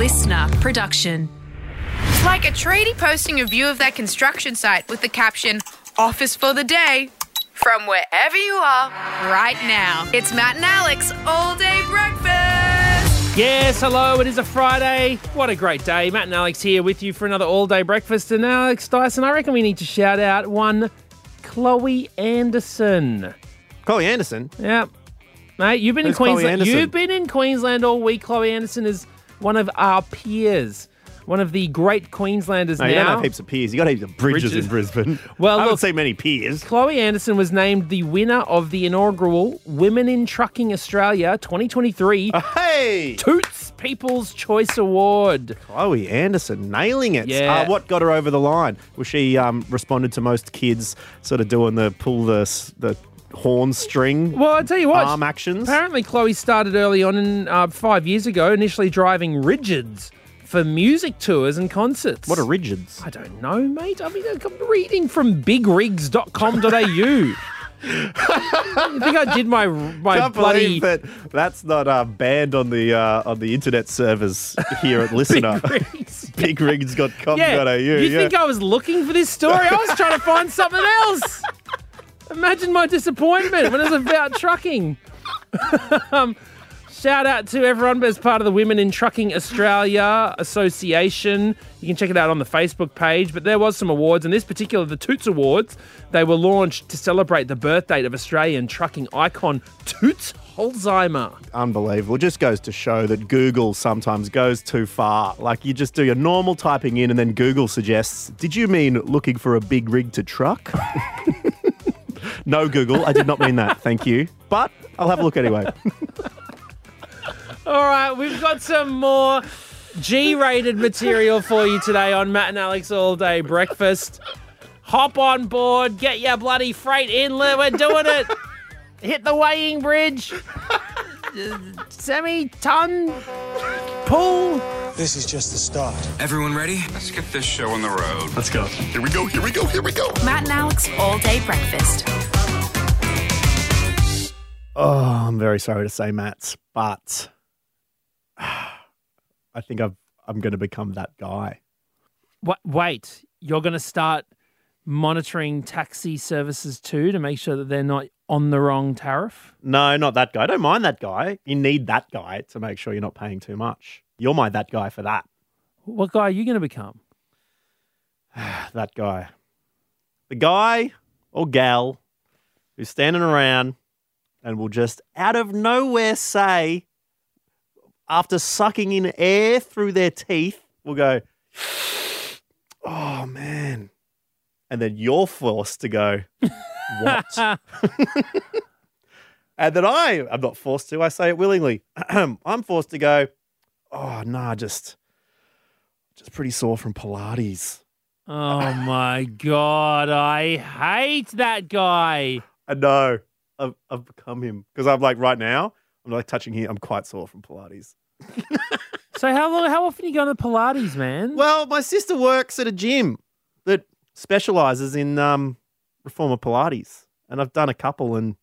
listener production. It's Like a tradie posting a view of their construction site with the caption, Office for the day. From wherever you are, right now. It's Matt and Alex all day breakfast. Yes, hello. It is a Friday. What a great day. Matt and Alex here with you for another all day breakfast. And Alex Dyson, I reckon we need to shout out one Chloe Anderson. Chloe Anderson. Yeah. Mate, you've been Who's in Queensland. You've been in Queensland all week. Chloe Anderson is one of our peers. One of the great Queenslanders No, you don't have heaps of piers. You got heaps of bridges, Bridges. in Brisbane. Well, I don't look- seen many piers. Chloe Anderson was named the winner of the inaugural Women in Trucking Australia 2023 Hey, Toots People's Choice Award. Chloe Anderson nailing it. Yeah. Uh, what got her over the line? Was she um, responded to most kids sort of doing the pull the the horn string Well, I tell you what, arm actions? apparently Chloe started early on in uh, five years ago, initially driving rigids for music tours and concerts. What are rigids? I don't know, mate. I mean, I'm reading from bigrigs.com.au. you think I did my my Can't bloody that that's not uh, banned on the uh, on the internet servers here at Listener. Big rigs? Bigrigs.com.au. Yeah. You yeah. think I was looking for this story? I was trying to find something else. Imagine my disappointment when it was about trucking. um, shout out to everyone as part of the Women in Trucking Australia Association. You can check it out on the Facebook page. But there was some awards, and this particular, the Toots Awards, they were launched to celebrate the birth date of Australian trucking icon Toots Holzheimer. Unbelievable. Just goes to show that Google sometimes goes too far. Like you just do your normal typing in and then Google suggests, did you mean looking for a big rig to truck? no, Google, I did not mean that. Thank you. But I'll have a look anyway. All right, we've got some more G-rated material for you today on Matt and Alex All Day Breakfast. Hop on board, get your bloody freight inlet. We're doing it. Hit the weighing bridge. Semi ton pull. This is just the start. Everyone ready? Let's get this show on the road. Let's go. Here we go, here we go, here we go. Matt and Alex all day breakfast. Oh, I'm very sorry to say, Matt, but I think I've, I'm going to become that guy. What, wait, you're going to start monitoring taxi services too to make sure that they're not on the wrong tariff? No, not that guy. Don't mind that guy. You need that guy to make sure you're not paying too much. You're my that guy for that. What guy are you going to become? that guy. The guy or gal who's standing around and will just out of nowhere say, after sucking in air through their teeth, will go, Oh man. And then you're forced to go, What? and that I, I'm not forced to, I say it willingly. I'm forced to go, Oh, nah, just, just pretty sore from Pilates. Oh my god, I hate that guy. I know. I've, I've become him because I'm like right now. I'm like touching here. I'm quite sore from Pilates. So how long? How often you go to Pilates, man? Well, my sister works at a gym that specializes in um, reformer Pilates, and I've done a couple, and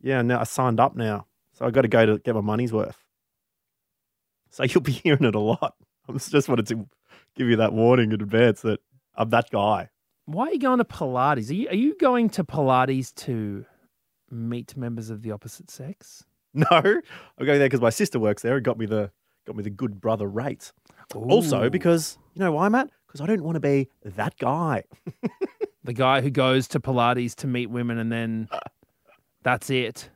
yeah, now I signed up now, so I got to go to get my money's worth. So you'll be hearing it a lot. I just wanted to give you that warning in advance that I'm that guy. Why are you going to Pilates? Are you are you going to Pilates to meet members of the opposite sex? No, I'm going there because my sister works there and got me the got me the good brother rate. Also, because you know why, Matt? Because I don't want to be that guy. the guy who goes to Pilates to meet women and then that's it.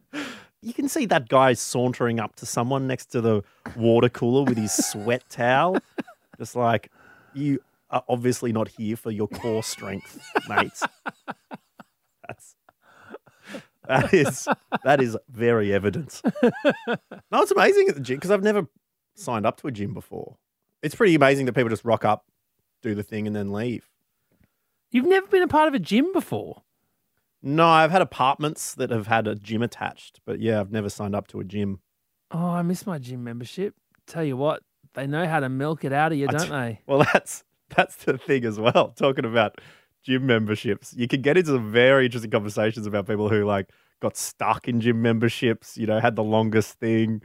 You can see that guy sauntering up to someone next to the water cooler with his sweat towel, just like you are obviously not here for your core strength, mate. That's that is that is very evident. No, it's amazing at the gym because I've never signed up to a gym before. It's pretty amazing that people just rock up, do the thing, and then leave. You've never been a part of a gym before. No, I've had apartments that have had a gym attached, but yeah, I've never signed up to a gym. Oh, I miss my gym membership. Tell you what, they know how to milk it out of you, don't t- they? Well, that's that's the thing as well. Talking about gym memberships, you can get into some very interesting conversations about people who like got stuck in gym memberships. You know, had the longest thing.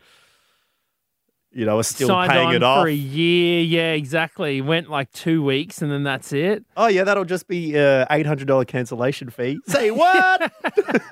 You know, are still Signed paying it off. for a year. Yeah, exactly. Went like two weeks and then that's it. Oh yeah, that'll just be uh, eight hundred dollar cancellation fee. Say what?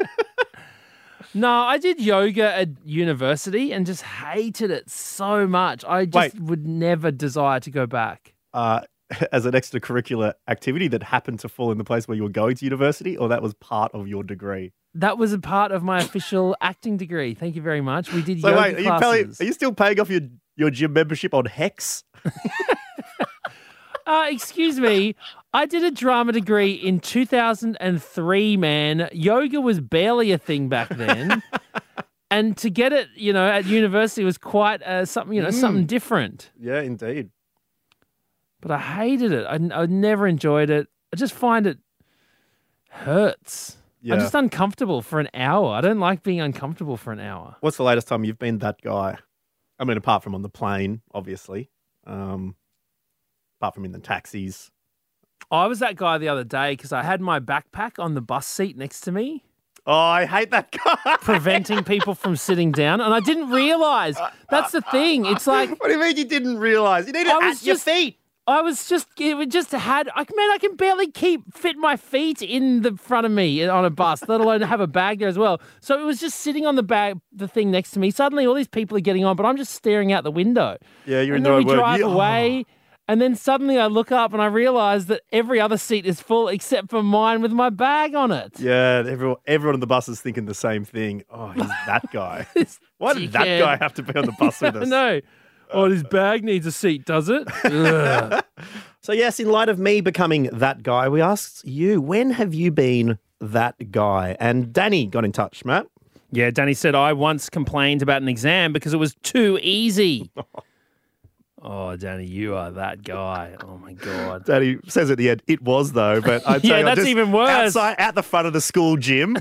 No, I did yoga at university and just hated it so much. I just Wait. would never desire to go back. uh, as an extracurricular activity that happened to fall in the place where you were going to university, or that was part of your degree? That was a part of my official acting degree. Thank you very much. We did So yoga wait, are you, classes. paying, are you still paying off your your gym membership on HECS? Uh, excuse me. I did a drama degree in 2003, man. Yoga was barely a thing back then. and to get it, you know, at university was quite uh, something, you know, Mm. something different. Yeah, indeed. But I hated it. I, I never enjoyed it. I just find it hurts. Yeah. I'm just uncomfortable for an hour. I don't like being uncomfortable for an hour. What's the latest time you've been that guy? I mean, apart from on the plane, obviously. Um, apart from in the taxis. I was that guy the other day because I had my backpack on the bus seat next to me. Oh, I hate that guy. preventing people from sitting down. And I didn't realize that's the thing. It's like what do you mean you didn't realize? You need it I at was your just- feet. I was just, it was just had, I man, I can barely keep, fit my feet in the front of me on a bus, let alone have a bag there as well. So it was just sitting on the bag, the thing next to me. Suddenly all these people are getting on, but I'm just staring out the window. Yeah, you're in and the then we drive oh. away. And then suddenly I look up and I realize that every other seat is full except for mine with my bag on it. Yeah, everyone, everyone on the bus is thinking the same thing. Oh, he's that guy. Why did that guy have to be on the bus with us? no. Oh, this bag needs a seat, does it? So, yes, in light of me becoming that guy, we asked you, when have you been that guy? And Danny got in touch, Matt. Yeah, Danny said I once complained about an exam because it was too easy. oh, Danny, you are that guy. Oh my god. Danny says at the end, it was though, but I tell Yeah, you, that's just even worse. Outside, at the front of the school gym,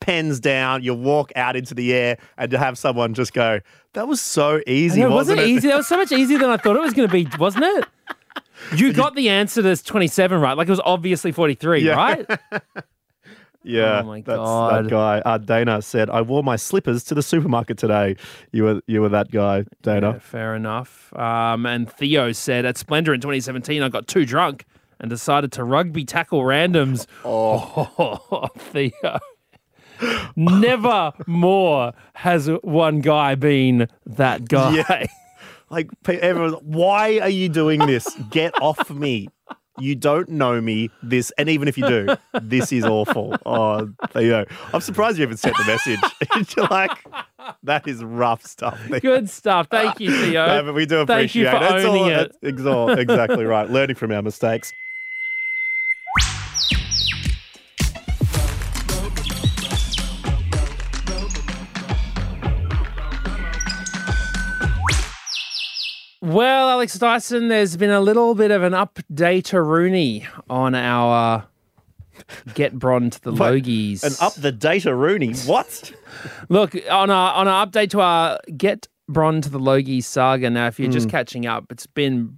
pens down, you walk out into the air, and to have someone just go, "That was so easy, it wasn't wasn't it?" easy. That was so much easier than I thought it was going to be, wasn't it? You got the answer to this 27 right. Like it was obviously 43, Yeah. right? Yeah, Oh my that's God. that guy. Uh, Dana said, "I wore my slippers to the supermarket today." You were you were that guy, Dana. Yeah, fair enough. Um, and Theo said at Splendour in 2017, I got too drunk and decided to rugby tackle randoms. Oh, Theo. Never more has one guy been that guy. Yeah. Like everyone's, why are you doing this? Get off me. You don't know me. This, and even if you do, this is awful. Oh, Theo, I'm surprised you even sent the message. You're like, that is rough stuff. Theo. Good stuff. Thank you, Theo. No, but we do Thank you appreciate for it. Owning all, it. It's exa- exactly right. Learning from our mistakes. Well, Alex Dyson, there's been a little bit of an update to Rooney on our get Bron to the What? Logies. And up the data, Rooney. What? Look, on our on our update to our Get Bron to the Logies saga. Now, if you're Mm. just catching up, it's been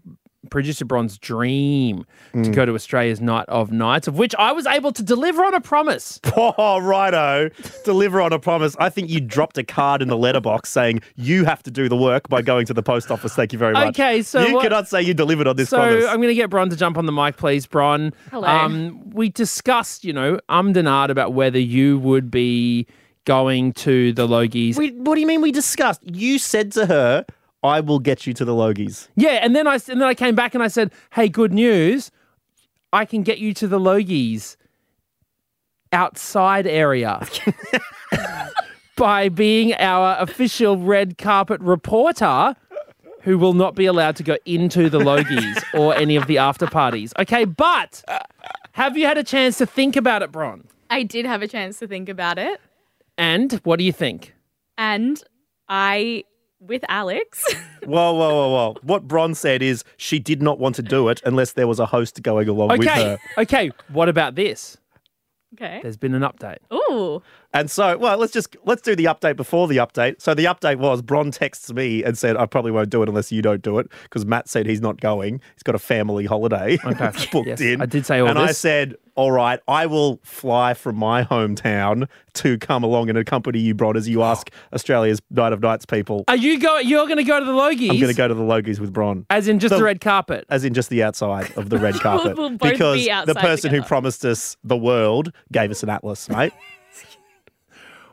producer Bron's dream to Mm. go to Australia's Night of Nights, of which I was able to deliver on a promise. Oh, righto. Deliver on a promise. I think you dropped a card in the letterbox saying you have to do the work by going to the post office. Thank you very much. Okay, so you what- cannot say you delivered on this So promise. I'm going to get Bron to jump on the mic, please, Bron. Hello. Um, we discussed, you know, ummed and ahed about whether you would be going to the Logies. We, what do you mean we discussed? You said to her, I will get you to the Logies. Yeah, and then I and then I came back and I said, "Hey, good news! I can get you to the Logies outside area by being our official red carpet reporter." Who will not be allowed to go into the Logies or any of the after parties? Okay, but have you had a chance to think about it, Bron? I did have a chance to think about it. And what do you think? And I, with Alex, Whoa, whoa, whoa, whoa. What Bron said is she did not want to do it unless there was a host going along with her. okay. What about this? okay. There's been an update. Ooh, And so, well, let's just let's do the update before the update. So the update was Bron texts me and said, "I probably won't do it unless you don't do it," because Matt said he's not going. He's got a family holiday Okay. booked Yes, in. I did say all and I said, "All right, I will fly from my hometown to come along and accompany you, Bron, as you ask Australia's Night of Nights people." Are you going? You're going to go to the Logies? I'm going to go to the Logies with Bron. As in just The- the red carpet. as in just the outside of the red carpet. we'll because be the person who promised us the world gave us an atlas, mate.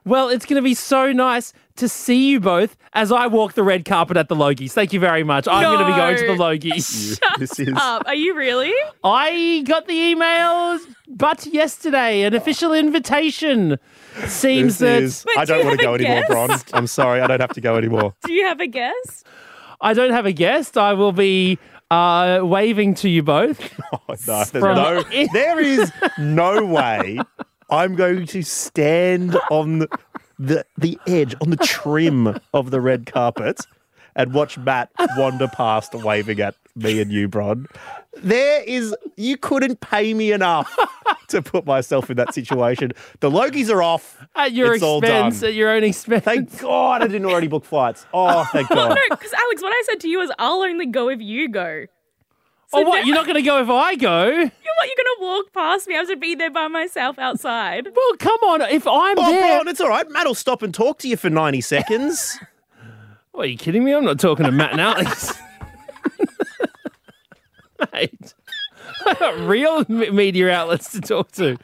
Well, it's going to be so nice to see you both as I walk the red carpet at the Logies. Thank you very much. I'm going to be going to the No. Logies. this is Up. Are you really? I got the emails but yesterday, an official invitation. Seems this that is I do don't you want to go have anymore, Bron. I'm sorry, I don't have to go anymore. Do you have a guest? I don't have a guest. I will be uh, waving to you both. Oh, no, there's From- no, there is no way I'm going to stand on the the edge, on the trim of the red carpet and watch Matt wander past waving at me and you, Bron. There is, you couldn't pay me enough to put myself in that situation. The Logies are off. At your It's all expense, done. at your own expense. Thank God I didn't already book flights. Oh, thank God. Because Alex, what I said to you was, I'll only go if you go. Oh, what? You're not going to go if I go? You're what? You're gonna walk past me? I have to be there by myself outside. Well, come on. If I'm Oh, there. Bron, it's all right. Matt will stop and talk to you for 90 seconds. What, are you kidding me? I'm not talking to Matt and Alex. Mate, I got real media outlets to talk to,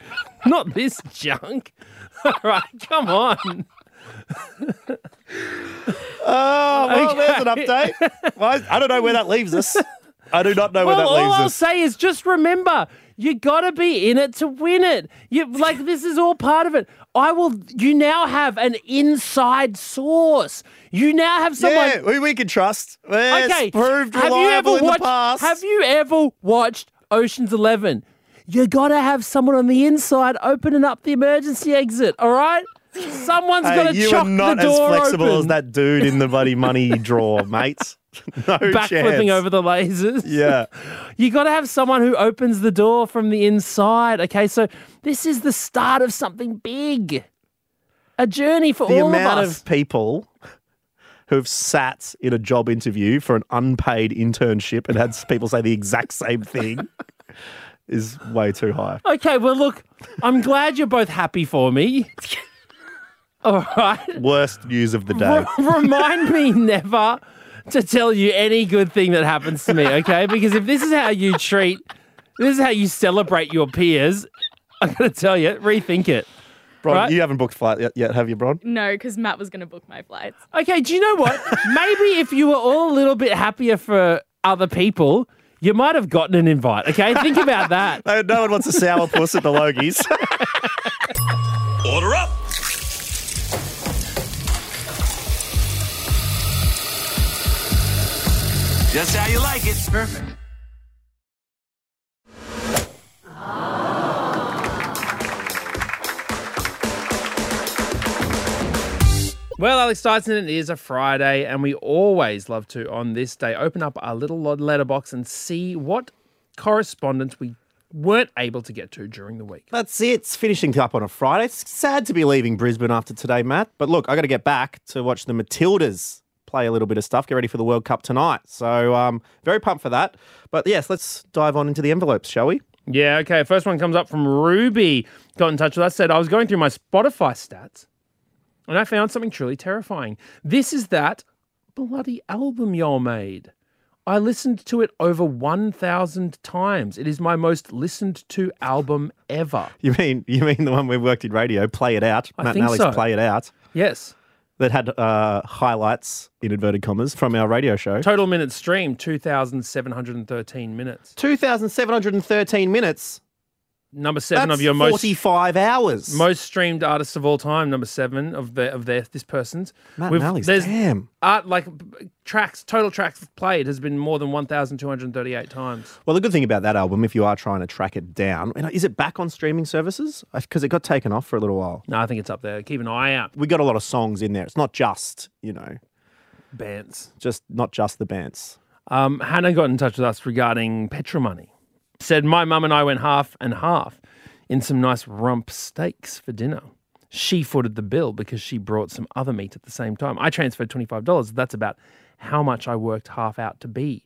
not this junk. All right, come on. Oh, well, Okay. there's an update. Well, I, I don't know where that leaves us. I do not know where Well, that all leaves I'll say is just remember, you got to be in it to win it. You like this is all part of it. I will. You now have an inside source. You now have someone. yeah, who we can trust. It's okay, proved have you reliable ever in watched? the past. Have you ever watched Ocean's Eleven? You got to have someone on the inside opening up the emergency exit. All right, someone's Hey, got to chuck the door open. you are not as flexible open. as that dude in the bloody money drawer, mate. No Backflipping over the lasers. Yeah. You got to have someone who opens the door from the inside. Okay, so this is the start of something big. A journey for The all amount of of, us. people who've sat in a job interview for an unpaid internship and had people say the exact same thing is way too high. Okay, well, look, I'm glad you're both happy for me. All right. Worst news of the day. Remind me never to tell you any good thing that happens to me, okay? Because if this is how you treat, this is how you celebrate your peers, I'm going to tell you, rethink it. Bron, Right. you haven't booked flight yet, yet, have you, Bron? No, because Matt was gonna book my flights. Okay, do you know what? Maybe if you were all a little bit happier for other people, you might have gotten an invite, okay? Think about that. No, no one wants a sourpuss at the Logies. Order up. Just how you like it. Perfect. Well, Alex Dyson, it is a Friday, and we always love to, on this day, open up our little letterbox and see what correspondence we weren't able to get to during the week. That's it. It's finishing up on a Friday. It's sad to be leaving Brisbane after today, Matt. But look, I got to get back to watch the Matildas play a little bit of stuff. Get ready for the World Cup tonight. So, um, very pumped for that. But yes, let's dive on into the envelopes, shall we? Yeah, okay. First one comes up from Ruby. Got in touch with us, said, I was going through my Spotify stats and I found something truly terrifying. This is that bloody album y'all made. I listened to it over 1,000 times. It is my most listened to album ever. You mean you mean the one we worked in radio? Play it out. I Matt Alex so. play it out. Yes. That had uh, highlights in inverted commas from our radio show. Total minutes streamed 2,713 minutes. Two thousand seven hundred and thirteen minutes. Number seven That's of your most forty-five hours. most streamed artists of all time. Number seven of the of their this person's. Matt We've- and there's damn. art like tracks total tracks played has been more than 1,238 times. Well, the good thing about that album, if you are trying to track it down, is it back on streaming services? Because it got taken off for a little while. No, I think it's up there. Keep an eye out. We got a lot of songs in there. It's not just, you know, Bands. just not just the bands. Um, Hannah got in touch with us regarding petrol money. Said my mum and I went half and half in some nice rump steaks for dinner. She footed the bill because she brought some other meat at the same time. I transferred $25. That's about how much I worked half out to be.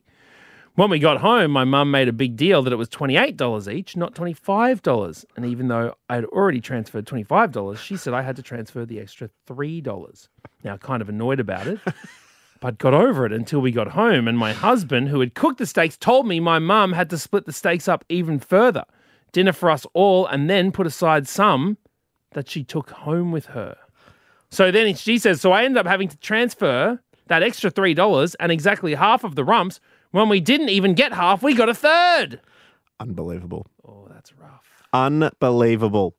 When we got home, my mum made a big deal that it was $28 each, not $25. And even though I'd already transferred $25, she said I had to transfer the extra $3. Now, kind of annoyed about it, but got over it until we got home. And my husband, who had cooked the steaks, told me my mum had to split the steaks up even further dinner for us all, and then put aside some that she took home with her. So then she says, So I ended up having to transfer that extra $3 and exactly half of the rumps. When we didn't even get half, we got a third. Unbelievable. Oh, that's rough. Unbelievable.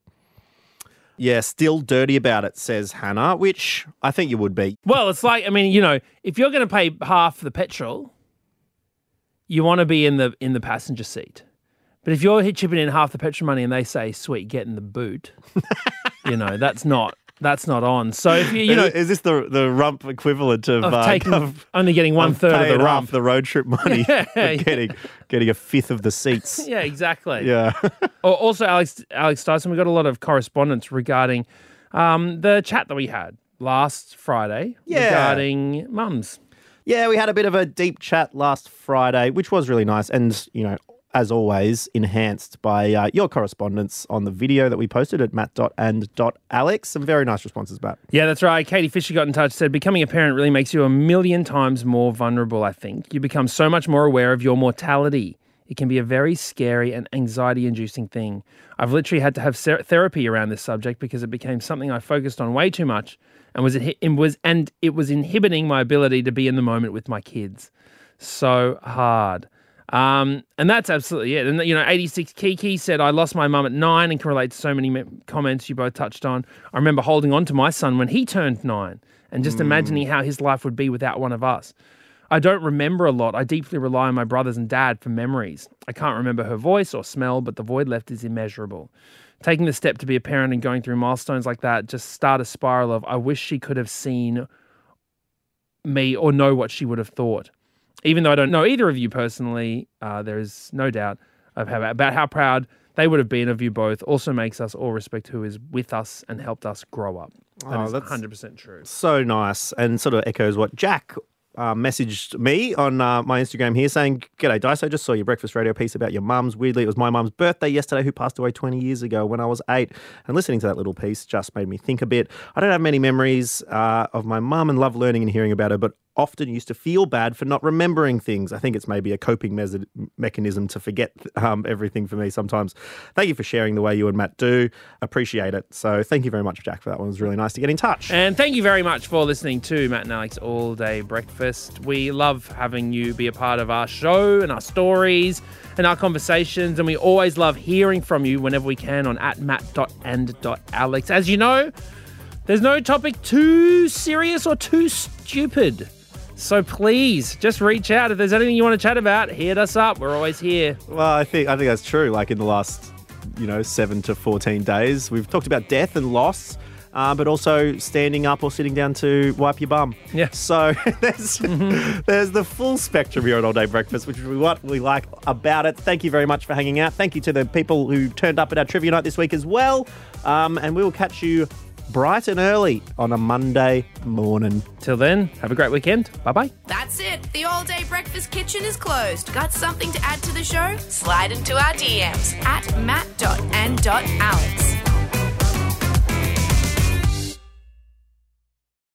Yeah, still dirty about it, says Hannah, which I think you would be. Well, it's like, I mean, you know, if you're going to pay half the petrol, you want to be in the in the passenger seat. But if you're chipping in half the petrol money and they say, "Sweet, get in the boot," you know, that's not that's not on. So if you you know is, is this the the rump equivalent of, of uh, taking of, only getting one of third of the rump. the road trip money Yeah, yeah. getting getting a fifth of the seats? Yeah, exactly. Yeah. Or also, Alex Alex Dyson, we got a lot of correspondence regarding um, the chat that we had last Friday Yeah. regarding mums. Yeah, we had a bit of a deep chat last Friday, which was really nice. And, you know, as always, enhanced by uh, your correspondence on the video that we posted at matt.and.alex. Some very nice responses, Matt. Yeah, that's right. Katie Fisher got in touch, said, Becoming a parent really makes you a million times more vulnerable, I think. You become so much more aware of your mortality. It can be a very scary and anxiety inducing thing. I've literally had to have ser- therapy around this subject because it became something I focused on way too much and was, it was and it was inhibiting my ability to be in the moment with my kids. So hard. Um, and that's absolutely it. And you know, 86 Kiki said, I lost my mum at nine and can relate to so many me- comments you both touched on. I remember holding on to my son when he turned nine and just imagining how his life would be without one of us. I don't remember a lot. I deeply rely on my brothers and dad for memories. I can't remember her voice or smell, but the void left is immeasurable. Taking the step to be a parent and going through milestones like that just start a spiral of, I wish she could have seen me or know what she would have thought. Even though I don't know either of you personally, uh, there is no doubt of how, about how proud they would have been of you both. Also makes us all respect who is with us and helped us grow up. That Oh, is that's- 100% true. So nice. And sort of echoes what Jack uh, messaged me on uh, my Instagram here saying, G'day, Dice. I just saw your breakfast radio piece about your mums. Weirdly, it was my mum's birthday yesterday, who passed away 20 years ago when I was eight. And listening to that little piece just made me think a bit. I don't have many memories uh, of my mum and love learning and hearing about her, but often used to feel bad for not remembering things. I think it's maybe a coping mes- mechanism to forget um, everything for me sometimes. Thank you for sharing the way you and Matt do. Appreciate it. So thank you very much, Jack, for that one. It was really nice to get in touch. And thank you very much for listening to Matt and Alex All Day Breakfast. We love having you be a part of our show and our stories and our conversations. And we always love hearing from you whenever we can on at matt.and.alex. As you know, there's no topic too serious or too stupid. So please just reach out. If there's anything you want to chat about, hit us up. We're always here. Well, I think I think that's true. Like in the last, you know, seven to fourteen days, we've talked about death and loss, uh, but also standing up or sitting down to wipe your bum. Yeah. So there's there's the full spectrum here at All Day Breakfast, which is what we like about it. Thank you very much for hanging out. Thank you to the people who turned up at our trivia night this week as well. Um, and we will catch you bright and early on a Monday morning. Till then, have a great weekend. Bye bye. That's it. The all day breakfast kitchen is closed. Got something to add to the show? Slide into our DMs at matt.and.alex.